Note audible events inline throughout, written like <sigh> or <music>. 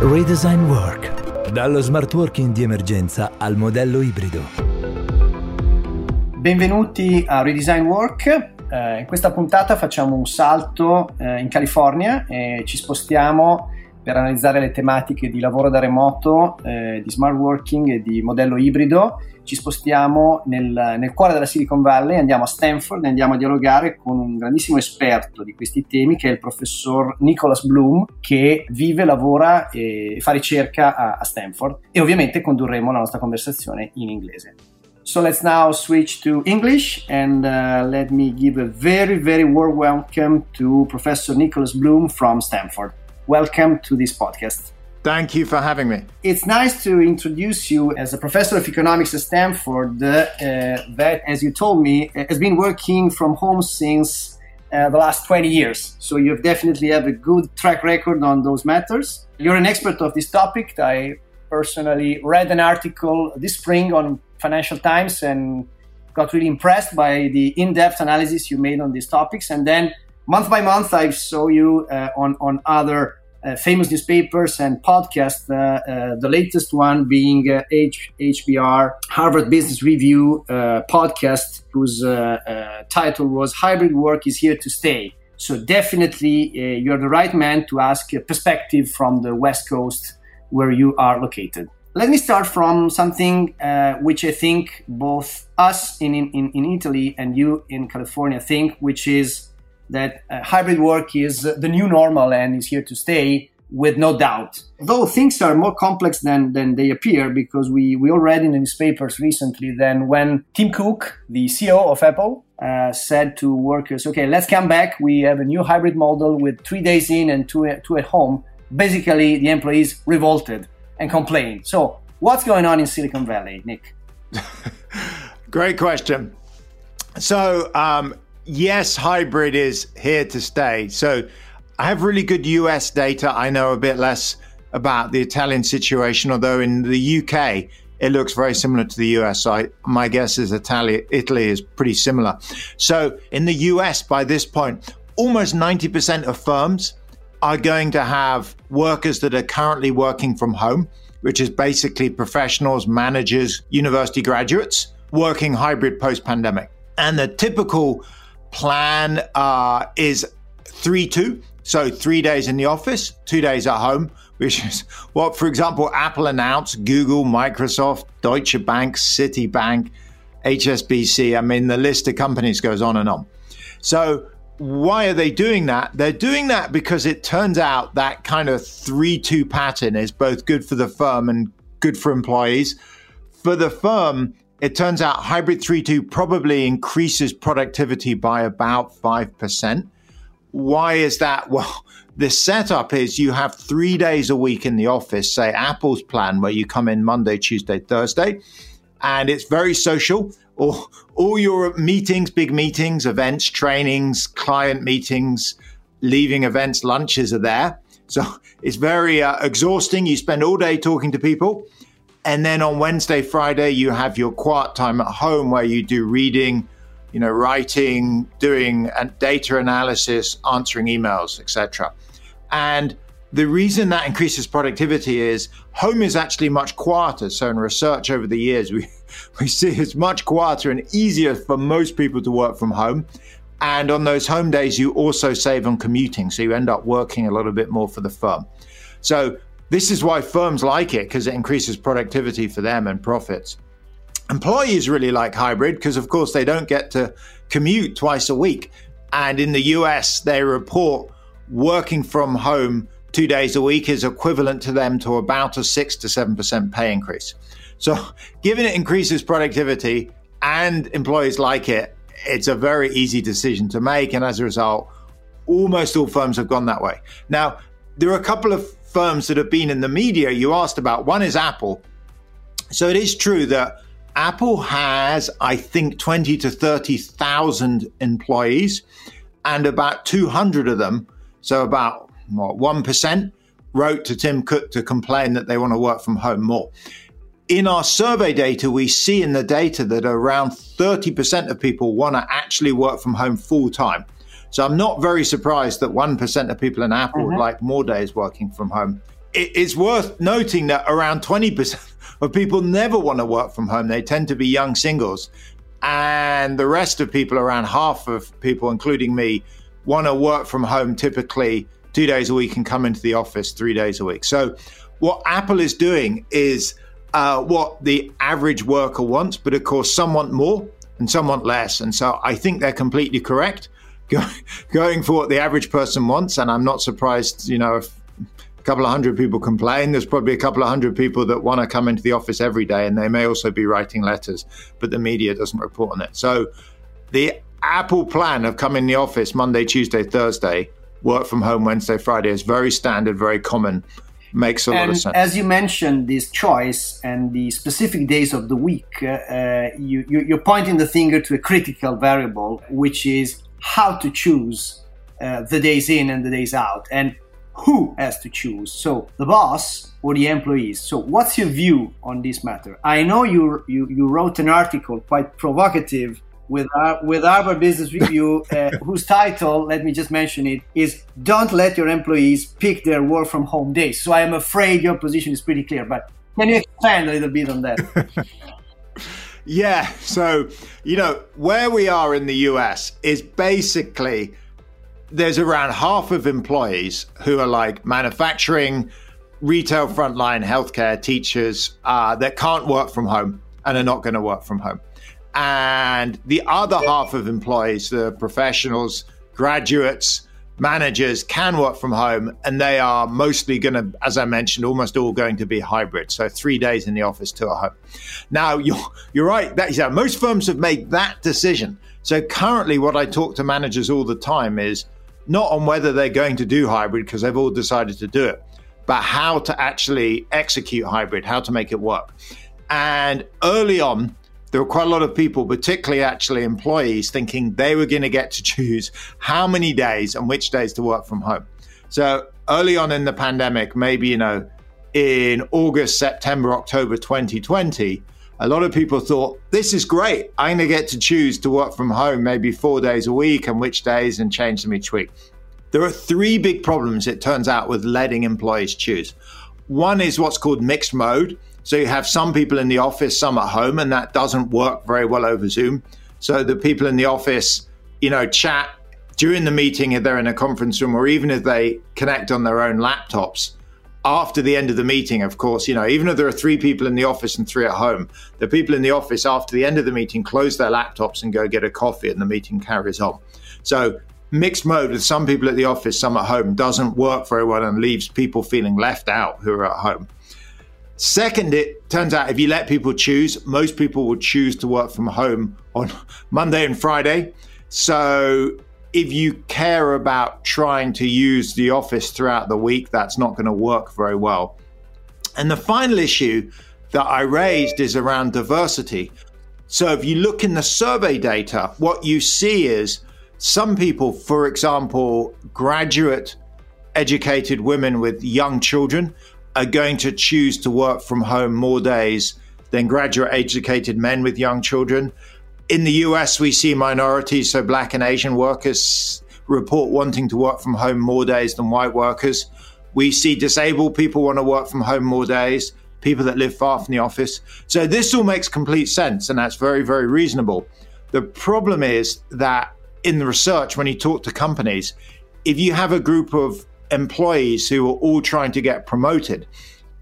Redesign Work. Dallo smart working di emergenza al modello ibrido. Benvenuti a Redesign Work. Eh, in questa puntata facciamo un salto eh, in California e ci spostiamo per analizzare le tematiche di lavoro da remoto, eh, di smart working e di modello ibrido. Ci spostiamo nel, nel, cuore della Silicon Valley, andiamo a Stanford e andiamo a dialogare con un grandissimo esperto di questi temi che è il professor Nicholas Bloom che vive, lavora e fa ricerca a, a Stanford e ovviamente condurremo la nostra conversazione in inglese. So let's now switch to English and uh, let me give a very, very warm welcome to Professor Nicholas Bloom from Stanford. Welcome to this podcast. Thank you for having me. It's nice to introduce you as a professor of economics at Stanford uh, that, as you told me, has been working from home since uh, the last 20 years. So you definitely have a good track record on those matters. You're an expert of this topic. I personally read an article this spring on Financial Times and got really impressed by the in-depth analysis you made on these topics. And then month by month, I saw you uh, on on other uh, famous newspapers and podcasts. Uh, uh the latest one being H- uh, HBR Harvard Business Review uh, podcast, whose title was "Hybrid Work is Here to Stay." So definitely, you're the right man to ask a perspective from the West Coast, where you are located. Let me start from something which I think both us in, in, in Italy and you in California think, which is that uh, hybrid work is the new normal and is here to stay with no doubt. Though things are more complex than, than they appear because we, we all read in the newspapers recently then when Tim Cook, the CEO of Apple, uh, said to workers, okay, let's come back. We have a new hybrid model with three days in and two, two at home. Basically, the employees revolted and complained. So, what's going on in Silicon Valley, Nick? <laughs> Great question. So, um, yes, hybrid is here to stay. So I have really good US data. I know a bit less about the Italian situation, although in the UK, it looks very similar to the US. So I, my guess is Italy, Italy is pretty similar. So in the US, by this point, almost 90% of firms are going to have workers that are currently working from home, which is basically professionals, managers, university graduates working hybrid post pandemic. And the typical plan uh, is 3 2. So three days in the office, two days at home, <laughs> which is what, for example, Apple announced, Google, Microsoft, Deutsche Bank, Citibank, HSBC. I mean, the list of companies goes on and on. So why are they doing that? They're doing that because it turns out that kind of 3 2 pattern is both good for the firm and good for employees. For the firm, it turns out hybrid 3.2 probably increases productivity by about 5%. Why is that? <laughs> Well, the setup is you have three days a week in the office, say Apple's plan, where you come in Monday, Tuesday, Thursday, and it's very social. All, all your meetings, big meetings, events, trainings, client meetings, leaving events, lunches are there. So it's very uh, exhausting. You spend all day talking to people. And then on Wednesday, Friday, you have your quiet time at home where you do reading, you know, writing, doing data analysis, answering emails, etc. And the reason that increases productivity is home is actually much quieter. So in research over the years, we, <laughs> we see it's much quieter and easier for most people to work from home. And on those home days, you also save on commuting. So you end up working a little bit more for the firm. So this is why firms like it because it increases productivity for them and profits. Employees really like hybrid because, of course, they don't get to commute twice a week. And in the US, they report working from home two days a week is equivalent to them to about a six to seven percent pay increase. So, given it increases productivity and employees like it, it's a very easy decision to make. And as a result, almost all firms have gone that way. Now, there are a couple of firms that have been in the media you asked about. One is Apple. So it is true that Apple has, I think, 20 to 30,000 employees, and about 200 of them, so about what, 1%, wrote to Tim Cook to complain that they want to work from home more. In our survey data, we see in the data that around 30% of people want to actually work from home full time. So I'm not very surprised that 1% of people in Apple mm-hmm. would like more days working from home. it's worth noting that around 20% <laughs> of people never want to work from home. They tend to be young singles. And the rest of people, around half of people, including me, want to work from home typically two days a week and come into the office three days a week. So, what Apple is doing is uh, what the average worker wants, but of course, some want more and some want less. And so, I think they're completely correct <laughs> going for what the average person wants. And I'm not surprised, you know, if a couple of hundred people complain, there's probably a couple of hundred people that want to come into the office every day, and they may also be writing letters, but the media doesn't report on it. So the Apple plan of coming in the office Monday, Tuesday, Thursday, work from home Wednesday, Friday is very standard, very common. Makes a and lot of sense. As you mentioned, this choice and the specific days of the week, uh, uh you, you, are pointing the finger to a critical variable, which is how to choose uh, the days in and the days out. And who has to choose? So the boss or the employees? So what's your view on this matter? I know you you, you wrote an article quite provocative with our, with Harvard Business Review, <laughs> uh, whose title, let me just mention it, is "Don't let your employees pick their work from home days." So I am afraid your position is pretty clear, but can you expand a little bit on that? <laughs> yeah. So you know where we are in the US is basically there's around half of employees who are like manufacturing, retail, frontline, healthcare, teachers uh, that can't work from home and are not going to work from home. And the other half of employees, the professionals, graduates, managers can work from home and they are mostly going to as i mentioned almost all going to be hybrid. So three days in the office two at home. Now <laughs> you're, you're right. That yeah, most firms have made that decision. So currently what i talk to managers all the time is not on whether they're going to do hybrid because they've all decided to do it, but how to actually execute hybrid, how to make it work. And early on, there were quite a lot of people, particularly actually employees, thinking they were going to get to choose how many days and which days to work from home. So early on in the pandemic, maybe, you know, in August, September, October 2020, a lot of people thought, this is great. I'm going to get to choose to work from home maybe four days a week and which days and change them each week. There are three big problems, it turns out, with letting employees choose. One is what's called mixed mode. So you have some people in the office, some at home, and that doesn't work very well over Zoom. So the people in the office, you know, chat during the meeting if they're in a conference room or even if they connect on their own laptops after the end of the meeting, of course, you know, even if there are three people in the office and three at home, the people in the office after the end of the meeting close their laptops and go get a coffee and the meeting carries on. So mixed mode with some people at the office, some at home doesn't work very well and leaves people feeling left out who are at home. Second, it turns out if you let people choose, most people will choose to work from home on <laughs> Monday and Friday. So if you care about trying to use the office throughout the week, that's not going to work very well. And the final issue that I raised is around diversity. So if you look in the survey data, what you see is some people, for example, graduate educated women with young children, are going to choose to work from home more days than graduate educated men with young children in the US, we see minorities, so black and Asian workers, report wanting to work from home more days than white workers. We see disabled people want to work from home more days, people that live far from the office. So this all makes complete sense, and that's very, very reasonable. The problem is that in the research, when you talk to companies, if you have a group of employees who are all trying to get promoted,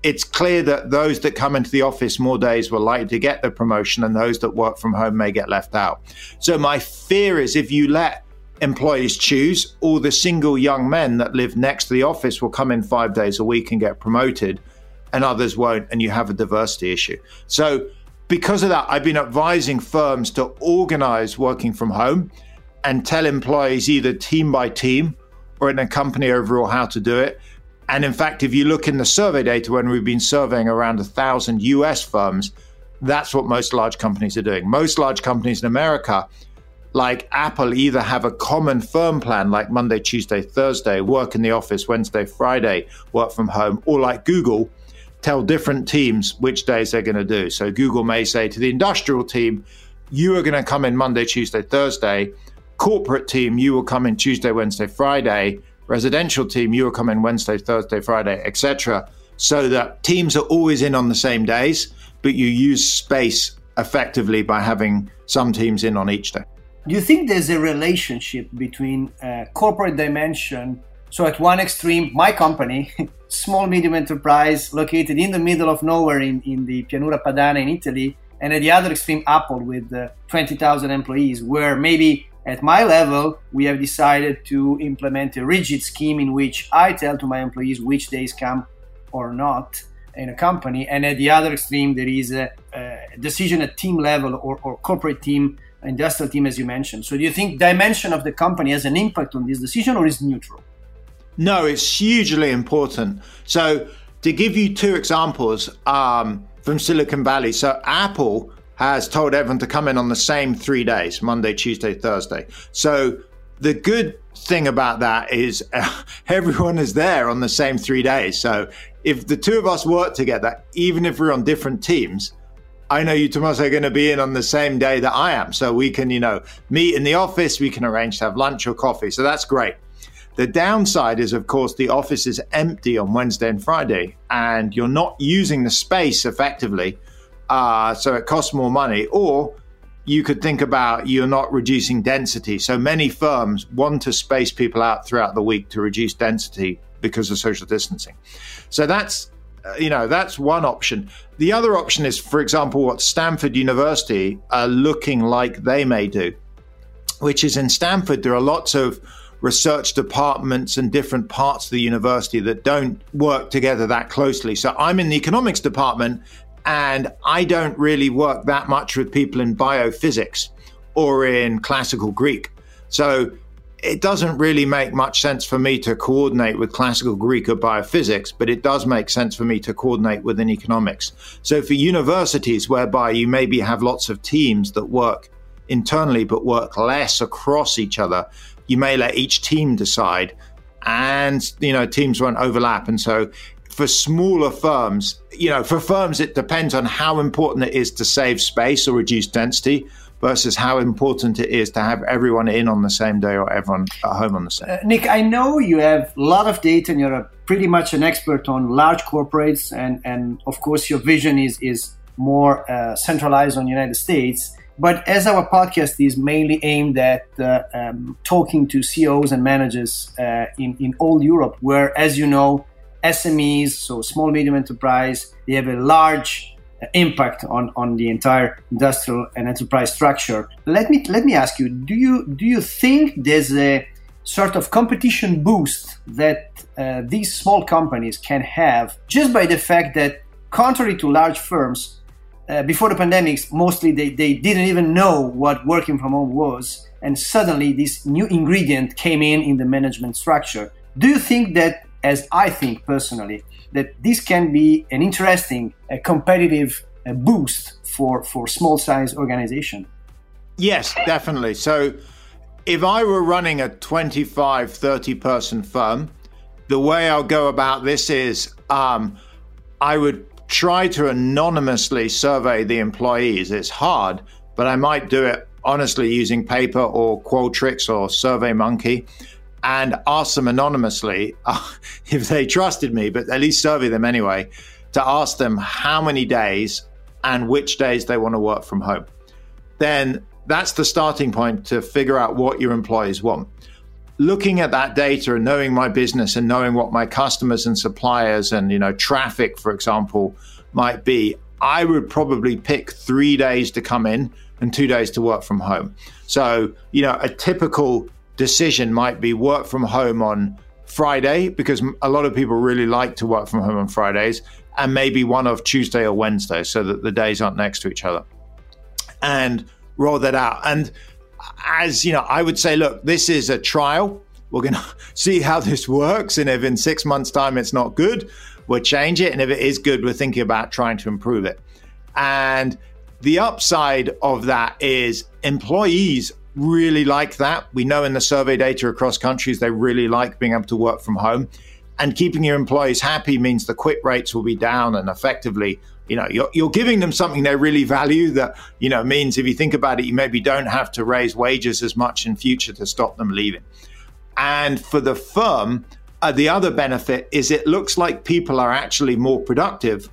it's clear that those that come into the office more days will likely to get the promotion and those that work from home may get left out. So my fear is if you let employees choose, all the single young men that live next to the office will come in five days a week and get promoted and others won't, and you have a diversity issue. So because of that, I've been advising firms to organize working from home and tell employees either team by team or in a company overall how to do it and in fact, if you look in the survey data, when we've been surveying around a thousand US firms, that's what most large companies are doing. Most large companies in America, like Apple, either have a common firm plan, like Monday, Tuesday, Thursday, work in the office, Wednesday, Friday, work from home, or like Google, tell different teams which days they're going to do. So Google may say to the industrial team, you are going to come in Monday, Tuesday, Thursday. Corporate team, you will come in Tuesday, Wednesday, Friday residential team, you will come in Wednesday, Thursday, Friday, etc. So that teams are always in on the same days, but you use space effectively by having some teams in on each day. Do you think there's a relationship between uh, corporate dimension? So, at one extreme, my company, <laughs> small medium enterprise located in the middle of nowhere in, in the Pianura Padana in Italy, and at the other extreme, Apple with uh, 20,000 employees, where maybe at my level, we have decided to implement a rigid scheme in which I tell to my employees which days come or not in a company. And at the other extreme, there is a, a decision at team level or, or corporate team, industrial team, as you mentioned. So, do you think dimension of the company has an impact on this decision or is neutral? No, it's hugely important. So, to give you two examples um, from Silicon Valley, so Apple has told everyone to come in on the same three days Monday, Tuesday, Thursday. So the good thing about that is <laughs> everyone is there on the same three days. So if the two of us work together, even if we're on different teams, I know you, Tommaso, are going to be in on the same day that I am. So we can, you know, meet in the office, we can arrange to have lunch or coffee. So that's great. The downside is, of course, the office is empty on Wednesday and Friday, and you're not using the space effectively uh, so it costs more money. Or you could think about you're not reducing density. So many firms want to space people out throughout the week to reduce density because of social distancing. So that's uh, you know that's one option. The other option is, for example, what Stanford University are looking like they may do, which is in Stanford there are lots of research departments and different parts of the university that don't work together that closely. So I'm in the economics department and I don't really work that much with people in biophysics or in classical Greek. So it doesn't really make much sense for me to coordinate with classical Greek or biophysics, but it does make sense for me to coordinate within economics. So for universities whereby you maybe have lots of teams that work internally but work less across each other, you may let each team decide and you know teams won't overlap and so for smaller firms, you know, for firms, it depends on how important it is to save space or reduce density versus how important it is to have everyone in on the same day or everyone at home on the same. Uh, Nick, I know you have a lot of data and you're a, pretty much an expert on large corporates, and and of course your vision is is more uh, centralized on the United States. But as our podcast is mainly aimed at uh, um, talking to CEOs and managers uh, in in all Europe, where, as you know, SMEs, so small medium enterprise, they have a large impact on, on the entire industrial and enterprise structure. Let me let me ask you: Do you do you think there's a sort of competition boost that uh, these small companies can have just by the fact that, contrary to large firms, uh, before the pandemics, mostly they, they didn't even know what working from home was, and suddenly this new ingredient came in in the management structure. Do you think that as I think personally, that this can be an interesting a competitive boost for, for small size organization. Yes, definitely. So if I were running a 25, 30 person firm, the way I'll go about this is um, I would try to anonymously survey the employees. It's hard, but I might do it honestly using paper or Qualtrics or SurveyMonkey and ask them anonymously <laughs> uh, if they trusted me, but at least survey them anyway, to ask them how many days and which days they want to work from home. Then that's the starting point to figure out what your employees want. Looking at that data and knowing my business and knowing what my customers and suppliers and you know traffic, for example, might be, I would probably pick three days to come in and two days to work from home. So, you know, a typical decision might be work from home on Friday because a lot of people really like to work from home on Fridays, and maybe one of Tuesday or Wednesday so that the days aren't next to each other. And roll that out. And as you know, I would say, look, this is a trial. We're going <laughs> to see how this works. And if in six months' time it's not good, we'll change it. And if it is good, we're thinking about trying to improve it. And the upside of that is employees really like that. We know in the survey data across countries, they really like being able to work from home. And keeping your employees happy means the quit rates will be down and effectively, you know, you're, you're giving them something they really value that, you know, means if you think about it, you maybe don't have to raise wages as much in future to stop them leaving. And for the firm, uh, the other benefit is it looks like people are actually more productive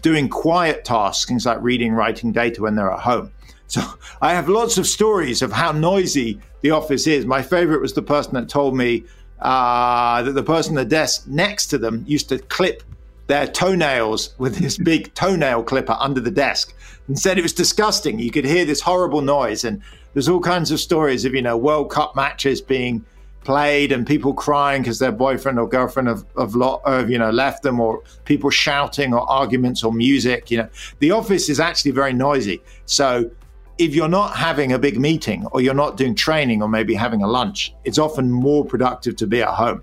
doing quiet tasks, things like reading, writing data when they're at home. So I have lots of stories of how noisy the office is. My favorite was the person that told me uh, that the person at the desk next to them used to clip their toenails with this <laughs> big toenail clipper under the desk and said it was disgusting. You could hear this horrible noise. And there's all kinds of stories of, you know, World Cup matches being played and people crying because their boyfriend or girlfriend have, have, have, you know left them or people shouting or arguments or music you know the office is actually very noisy so if you're not having a big meeting or you're not doing training or maybe having a lunch it's often more productive to be at home.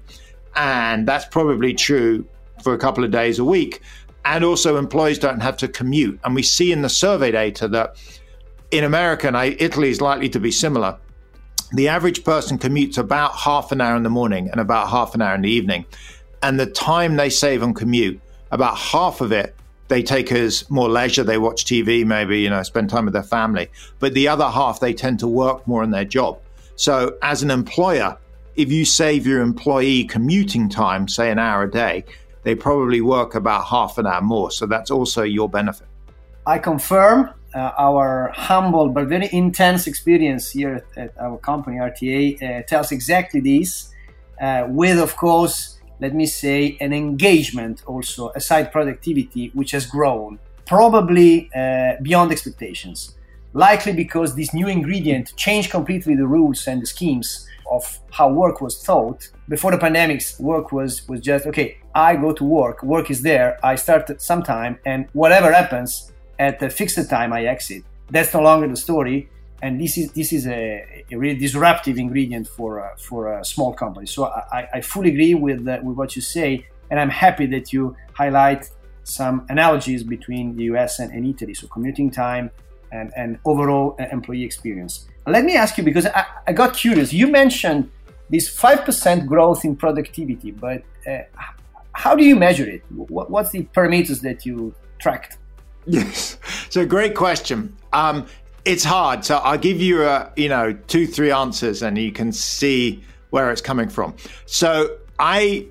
And that's probably true for a couple of days a week. And also employees don't have to commute. And we see in the survey data that in america and italy is likely to be similar the average person commutes about half an hour in the morning and about half an hour in the evening. And the time they save on commute, about half of it they take as more leisure. They watch TV, maybe, you know, spend time with their family. But the other half, they tend to work more in their job. So as an employer, if you save your employee commuting time, say an hour a day, they probably work about half an hour more. So that's also your benefit. I confirm uh, our humble but very intense experience here at, at our company RTA uh, tells exactly this, uh, with of course, let me say, an engagement also aside productivity which has grown probably uh, beyond expectations. Likely because this new ingredient changed completely the rules and the schemes of how work was thought. Before the pandemics, work was was just okay. I go to work, work is there. I start at some time, and whatever happens, at a fixed time I exit. That's no longer the story, and this is this is a, a really disruptive ingredient for uh, for a small company. So I, I fully agree with uh, with what you say, and I'm happy that you highlight some analogies between the US and, and Italy. So commuting time and, and overall uh, employee experience. Let me ask you because I, I got curious. You mentioned this five percent growth in productivity, but uh, how do you measure it? What, what's the parameters that you tracked? Yes. So great question. Um, it's hard. So I'll give you a, you know, two, three answers and you can see where it's coming from. So I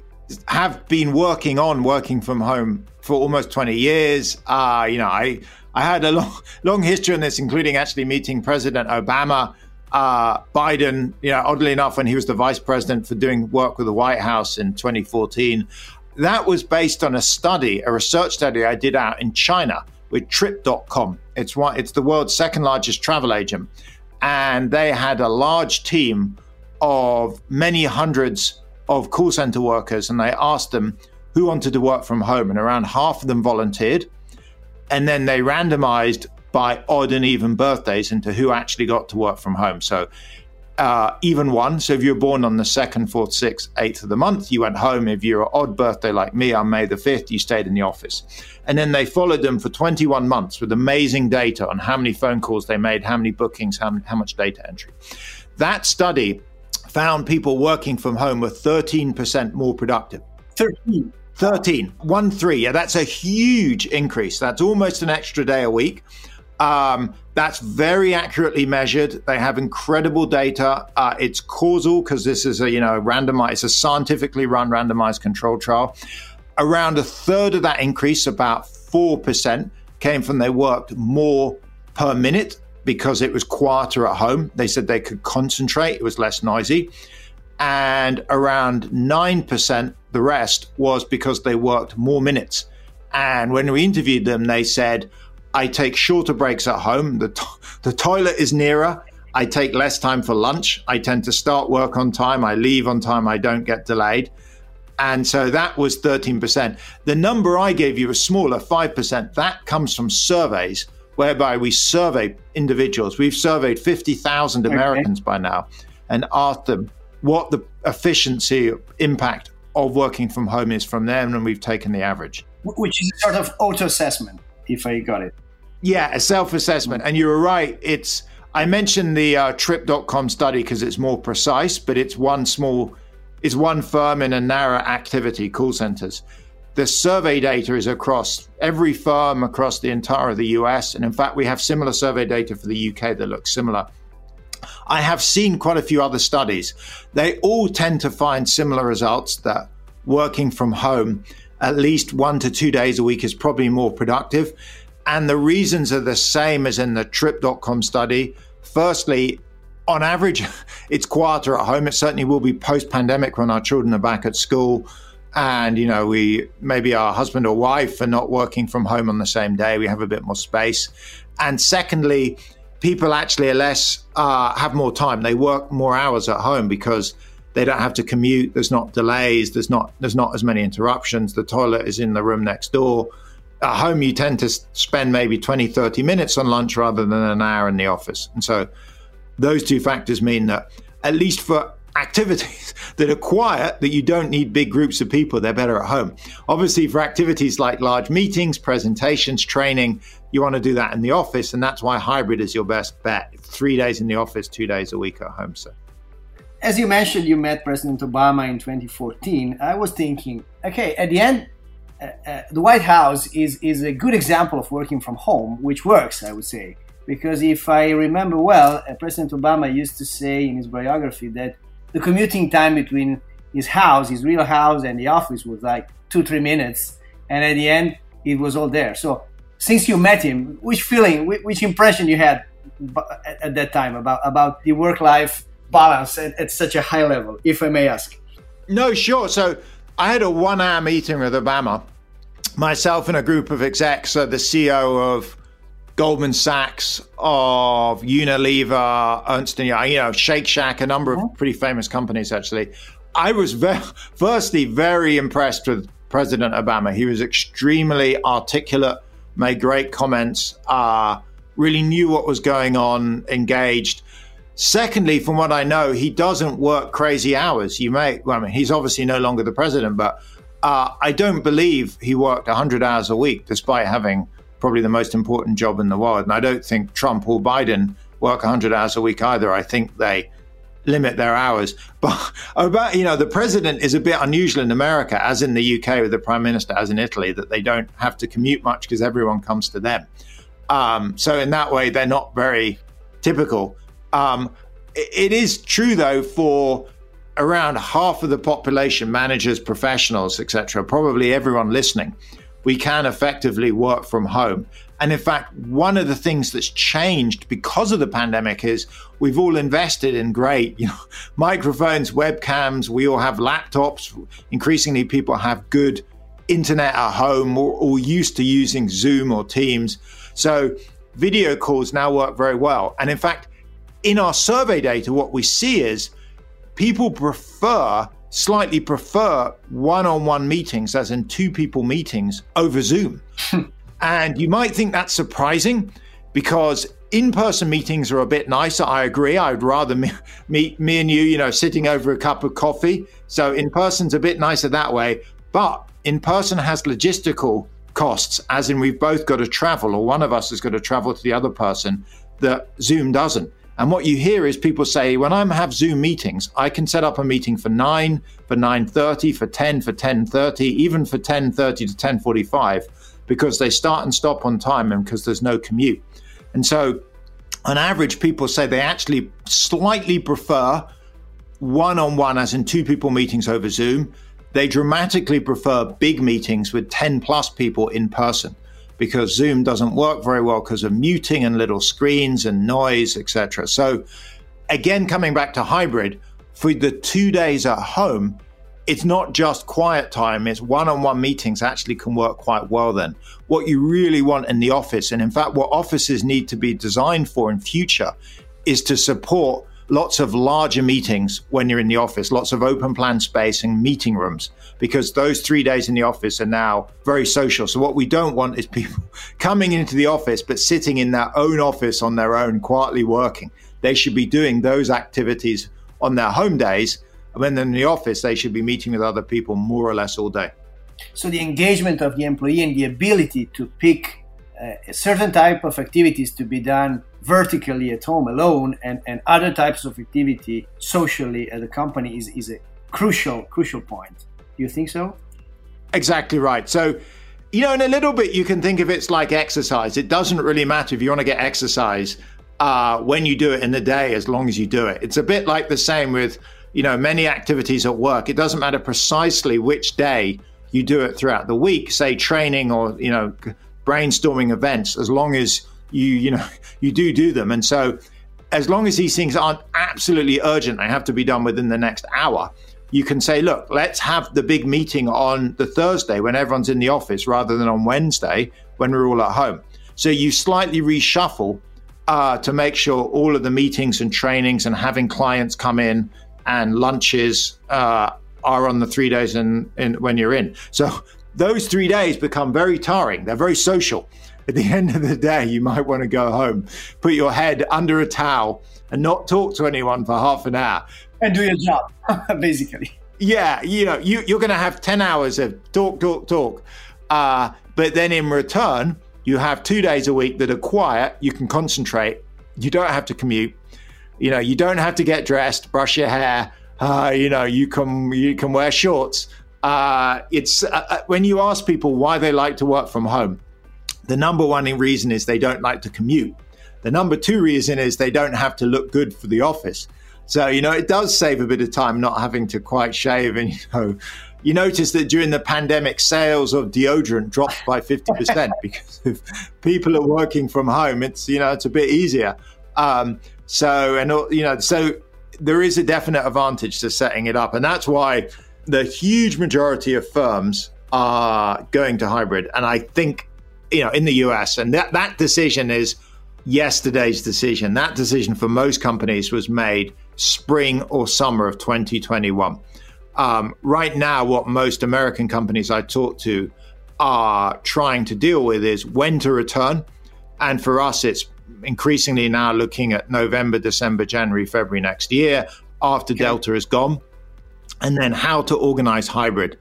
have been working on working from home for almost 20 years. Uh, you know, I, I had a long, <laughs> long history on this, including actually meeting President Obama, uh, Biden, you know, oddly enough, when he was the vice president for doing work with the White House in 2014. That was based on a study, a research study I did out in China with Trip.com. It's one, it's the world's second largest travel agent, and they had a large team of many hundreds of call center workers, and they asked them who wanted to work from home, and around half of them volunteered, and then they randomized by odd and even birthdays into who actually got to work from home. So uh, even one. So if you're born on the second, fourth, sixth, eighth of the month, you went home. If you're an odd birthday like me on May the 5th, you stayed in the office. And then they followed them for 21 months with amazing data on how many phone calls they made, how many bookings, how, how much data entry. That study found people working from home were 13% more productive. 13. 13, one three. Yeah, that's a huge increase. That's almost an extra day a week. Um, that's very accurately measured. They have incredible data. Uh, it's causal because this is a you know randomized, it's a scientifically run randomized control trial. Around a third of that increase, about four percent, came from they worked more per minute because it was quieter at home. They said they could concentrate; it was less noisy. And around 9%, the rest was because they worked more minutes. And when we interviewed them, they said, I take shorter breaks at home. The, to- the toilet is nearer. I take less time for lunch. I tend to start work on time. I leave on time. I don't get delayed. And so that was 13%. The number I gave you was smaller, 5%. That comes from surveys whereby we survey individuals. We've surveyed 50,000 Americans okay. by now and asked them what the efficiency impact of working from home is from them, and we've taken the average. Which is a sort of auto assessment, if I got it. Yeah, a self assessment. And you were right. It's, I mentioned the uh, trip.com study because it's more precise, but it's one small, it's one firm in a narrow activity, call centers. The survey data is across every firm across the entire of the US. And in fact, we have similar survey data for the UK that looks similar. I have seen quite a few other studies. They all tend to find similar results that working from home at least one to two days a week is probably more productive. And the reasons are the same as in the trip.com study. Firstly, on average, <laughs> it's quieter at home. It certainly will be post pandemic when our children are back at school. And, you know, we maybe our husband or wife are not working from home on the same day. We have a bit more space. And secondly, people actually are less, uh, have more time. They work more hours at home because they don't have to commute. There's not delays. There's not, there's not as many interruptions. The toilet is in the room next door at home you tend to spend maybe 20 30 minutes on lunch rather than an hour in the office. And so those two factors mean that at least for activities <laughs> that are quiet that you don't need big groups of people they're better at home. Obviously for activities like large meetings presentations training you want to do that in the office and that's why hybrid is your best bet. Three days in the office two days a week at home so. As you mentioned you met president obama in 2014 i was thinking okay at the end uh, uh, the White House is is a good example of working from home, which works, I would say. Because if I remember well, uh, President Obama used to say in his biography that the commuting time between his house, his real house, and the office was like two, three minutes, and at the end, it was all there. So, since you met him, which feeling, which impression you had at that time about about the work-life balance at, at such a high level, if I may ask? No, sure. So I had a one hour meeting with Obama, myself and a group of execs, uh, the CEO of Goldman Sachs, of Unilever, Ernst & Young, you know, Shake Shack, a number of pretty famous companies actually. I was very, <laughs> firstly very impressed with President Obama. He was extremely articulate, made great comments, uh, really knew what was going on, engaged. Secondly, from what I know, he doesn't work crazy hours. You may, well, I mean, he's obviously no longer the president, but uh, I don't believe he worked 100 hours a week, despite having probably the most important job in the world. And I don't think Trump or Biden work 100 hours a week either. I think they limit their hours. <laughs> But about, you know, the president is a bit unusual in America, as in the UK with the prime minister, as in Italy, that they don't have to commute much because everyone comes to them. Um, so in that way, they're not very typical. Um, it is true, though, for around half of the population, managers, professionals, etc., probably everyone listening, we can effectively work from home. And in fact, one of the things that's changed because of the pandemic is we've all invested in great, you know, <laughs> microphones, webcams. We all have laptops. Increasingly, people have good internet at home or, or used to using Zoom or Teams. So video calls now work very well. And in fact, in our survey data, what we see is people prefer, slightly prefer one on one meetings, as in two people meetings, over Zoom. <laughs> and you might think that's surprising because in person meetings are a bit nicer. I agree. I'd rather me, meet me and you, you know, sitting over a cup of coffee. So in person's a bit nicer that way. But in person has logistical costs, as in we've both got to travel, or one of us has got to travel to the other person that Zoom doesn't. And what you hear is people say, when I have Zoom meetings, I can set up a meeting for nine, for nine thirty, for ten, for ten thirty, even for ten thirty to ten forty-five, because they start and stop on time and because there's no commute. And so, on average, people say they actually slightly prefer one-on-one, as in two people meetings over Zoom. They dramatically prefer big meetings with ten plus people in person because Zoom doesn't work very well because of muting and little screens and noise, etc. So, again, coming back to hybrid, for the two days at home, it's not just quiet time, it's one on one meetings actually can work quite well then. What you really want in the office, and in fact, what offices need to be designed for in future, is to support lots of larger meetings when you're in the office, lots of open plan space and meeting rooms, because those three days in the office are now very social. So, what we don't want is people <laughs> coming into the office but sitting in their own office on their own, quietly working. They should be doing those activities on their home days. And when they're in the office, they should be meeting with other people more or less all day. So, the engagement of the employee and the ability to pick a certain type of activities to be done vertically at home alone and, and other types of activity socially at the company is, is a crucial, crucial point. Do you think so? Exactly right. So, you know, in a little bit, you can think of it's like exercise. It doesn't really matter if you want to get exercise uh, when you do it in the day, as long as you do it. It's a bit like the same with, you know, many activities at work. It doesn't matter precisely which day you do it throughout the week, say training or, you know, brainstorming events, as long as you, you know, <laughs> you do do them. And so as long as these things aren't absolutely urgent, they have to be done within the next hour. You can say, look, let's have the big meeting on the Thursday when everyone's in the office rather than on Wednesday when we're all at home. So you slightly reshuffle uh, to make sure all of the meetings and trainings and having clients come in and lunches uh, are on the three days in, in, when you're in. So those three days become very tiring. They're very social. At the <laughs> end of the day, you might want to go home, put your head under a towel, and not talk to anyone for half an hour. And do your job, <laughs> basically. Yeah, you know, you, you're going to have 10 hours of talk, talk, talk. Uh, but then in return, you have two days a week that are quiet. You can concentrate. You don't have to commute. You know, you don't have to get dressed, brush your hair. Uh, you know, you can you can wear shorts. Uh, it's uh, uh when you ask people why they like to work from home, the number one reason is they don't like to commute. The number two reason is they don't have to look good for the office. So, you know, it does save a bit of time not having to quite shave and, <laughs> you know, you notice that during the pandemic, sales of deodorant dropped by 50% <laughs> because if people are working from home, it's, you know, it's a bit easier. Um, so, and, you know, so there is a definite advantage to setting it up. And that's why the huge majority of firms are going to hybrid. And I think, you know, in the US, and that, that decision is yesterday's decision. That decision for most companies was made spring or summer of 2021. Um, right now, what most American companies I talk to are trying to deal with is when to return. And for us, it's increasingly now looking at November, December, January, February next year after okay. Delta is gone. And then how to organize hybrid.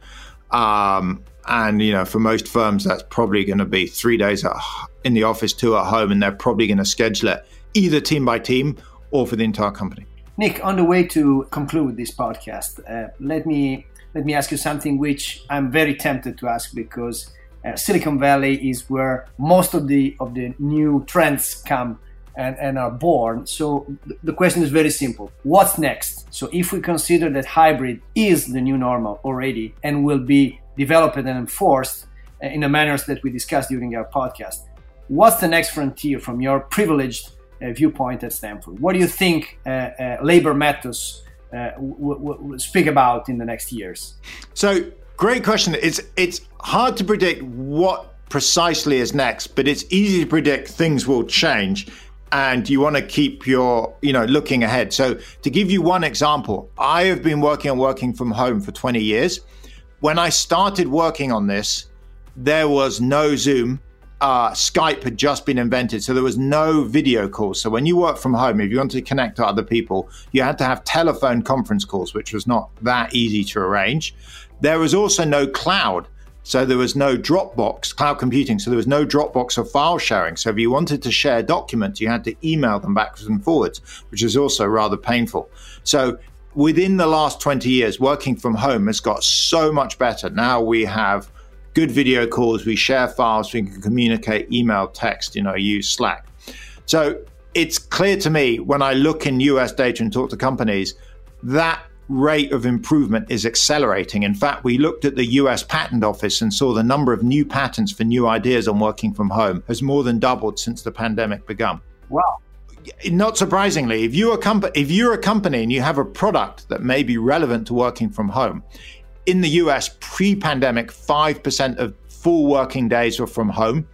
Um, and, you know, for most firms, that's probably going to be three days at, in the office, two at home, and they're probably going to schedule it either team by team or for the entire company. Nick, on the way to conclude this podcast, uh, let me let me ask you something which I'm very tempted to ask because uh, Silicon Valley is where most of the of the new trends come and, and are born. So th- the question is very simple: What's next? So if we consider that hybrid is the new normal already and will be developed and enforced uh, in the manners that we discussed during our podcast, what's the next frontier from your privileged uh, viewpoint at Stanford. What do you think uh, uh, labor methods will speak about in the next years? So, great question. It's it's hard to predict what precisely is next, but it's easy to predict things will change and you want to keep your you know looking ahead so to give you one example i have been working on working from home for 20 years when i started working on this there was no zoom uh, Skype had just been invented, so there was no video calls. So when you work from home, if you wanted to connect to other people, you had to have telephone conference calls, which was not that easy to arrange. There was also no cloud. So there was no Dropbox, cloud computing. So there was no Dropbox or file sharing. So if you wanted to share documents, you had to email them backwards and forwards, which is also rather painful. So within the last 20 years, working from home has got so much better. Now we have good video calls. We share files. We can communicate, email, text, you know, use Slack. So it's clear to me when I look in US data and talk to companies that rate of improvement is accelerating. In fact, we looked at the US Patent Office and saw the number of new patents for new ideas on working from home has more than doubled since the pandemic began. Wow. Not surprisingly, if you're a company, if you're a company and you have a product that may be relevant to working from home, in the US, pre pandemic, 5% of full working days were from home.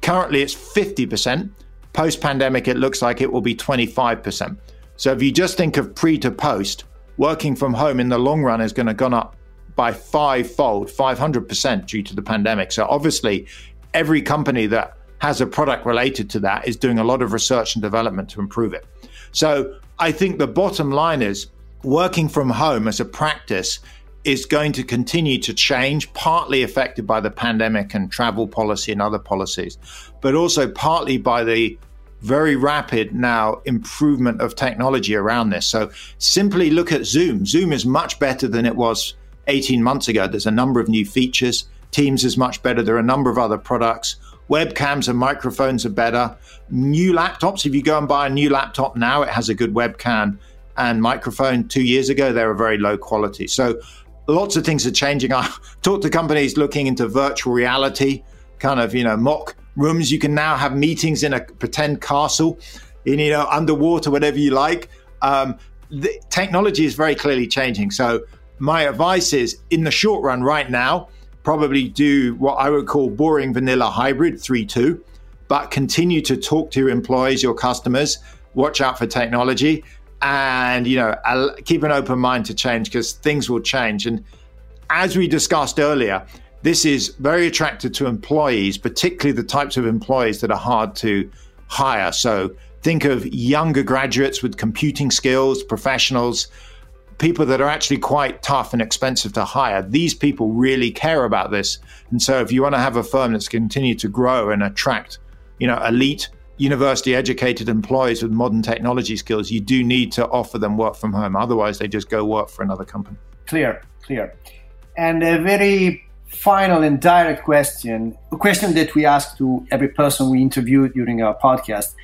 Currently, it's 50%. Post pandemic, it looks like it will be 25%. So if you just think of pre to post, working from home in the long run is going to go up by five-fold, 500% due to the pandemic. So obviously, every company that has a product related to that is doing a lot of research and development to improve it. So I think the bottom line is working from home as a practice is going to continue to change, partly affected by the pandemic and travel policy and other policies, but also partly by the very rapid now improvement of technology around this. So simply look at Zoom. Zoom is much better than it was 18 months ago. There's a number of new features. Teams is much better. There are a number of other products. Webcams and microphones are better. New laptops, if you go and buy a new laptop now, it has a good webcam and microphone. Two years ago, they were very low quality. So lots of things are changing. <laughs> I talked to companies looking into virtual reality, kind of, you know, mock rooms. You can now have meetings in a pretend castle, in, you know, underwater, whatever you like. Um, the technology is very clearly changing. So my advice is in the short run right now, probably do what I would call boring vanilla hybrid 3 2, but continue to talk to your employees, your customers, watch out for technology, and you know keep an open mind to change because things will change. And as we discussed earlier, this is very attractive to employees, particularly the types of employees that are hard to hire. So think of younger graduates with computing skills, professionals people that are actually quite tough and expensive to hire. These people really care about this. And so if you want to have a firm that's continued to grow and attract, you know, elite university educated employees with modern technology skills, you do need to offer them work from home. Otherwise, they just go work for another company. Clear, clear. And a very final and direct question, a question that we ask to every person we interview during our podcast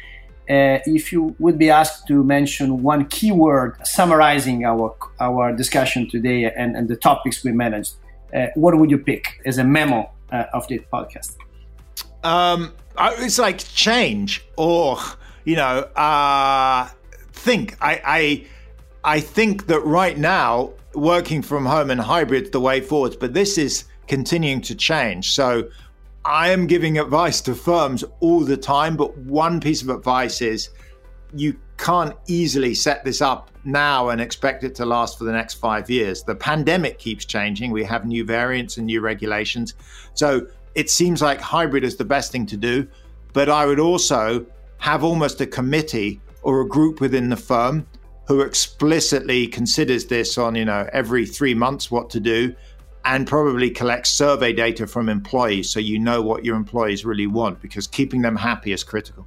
uh, if you would be asked to mention one keyword summarizing our our discussion today and, and the topics we managed, uh, what would you pick as a memo uh, of the podcast? Um, it's like change or you know uh, think. I, I I think that right now working from home and hybrid the way forward, but this is continuing to change. So I am giving advice to firms all the time, but one piece of advice is you can't easily set this up now and expect it to last for the next five years. The pandemic keeps changing. We have new variants and new regulations. So it seems like hybrid is the best thing to do. But I would also have almost a committee or a group within the firm who explicitly considers this on, you know, every three months what to do and probably collect survey data from employees so you know what your employees really want because keeping them happy is critical.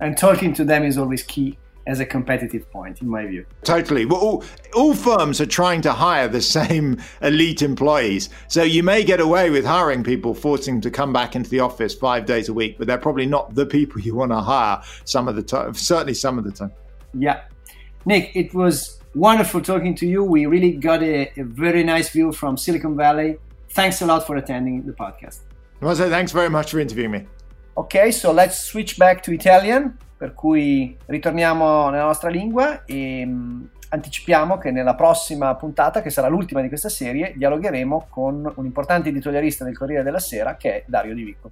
And talking to them is always key as a competitive point, in my view. Totally. Well, all, all, firms are trying to hire the <laughs> same elite employees. So you may get away with hiring people, forcing them to come back into the office five days a week, but they're probably not the people <laughs> you want to hire some of the time, certainly some of the time. Yeah. Nick, it was Wonderful talking to you. We really got a, a very nice view from Silicon Valley. Thanks a lot for attending the podcast. Jose, thanks very much for interviewing me. Ok, so let's switch back to Italian, per cui ritorniamo nella nostra lingua e um, anticipiamo che nella prossima puntata, che sarà l'ultima di questa serie, dialogheremo con un importante editorialista del Corriere della Sera che è Dario Di Vicco.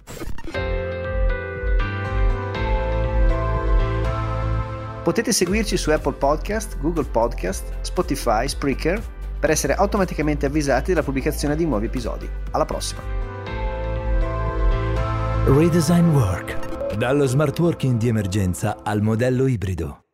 Potete seguirci su Apple Podcast, Google Podcast, Spotify, Spreaker per essere automaticamente avvisati della pubblicazione di nuovi episodi. Alla prossima! Redesign Work. Dallo smart working di emergenza al modello ibrido.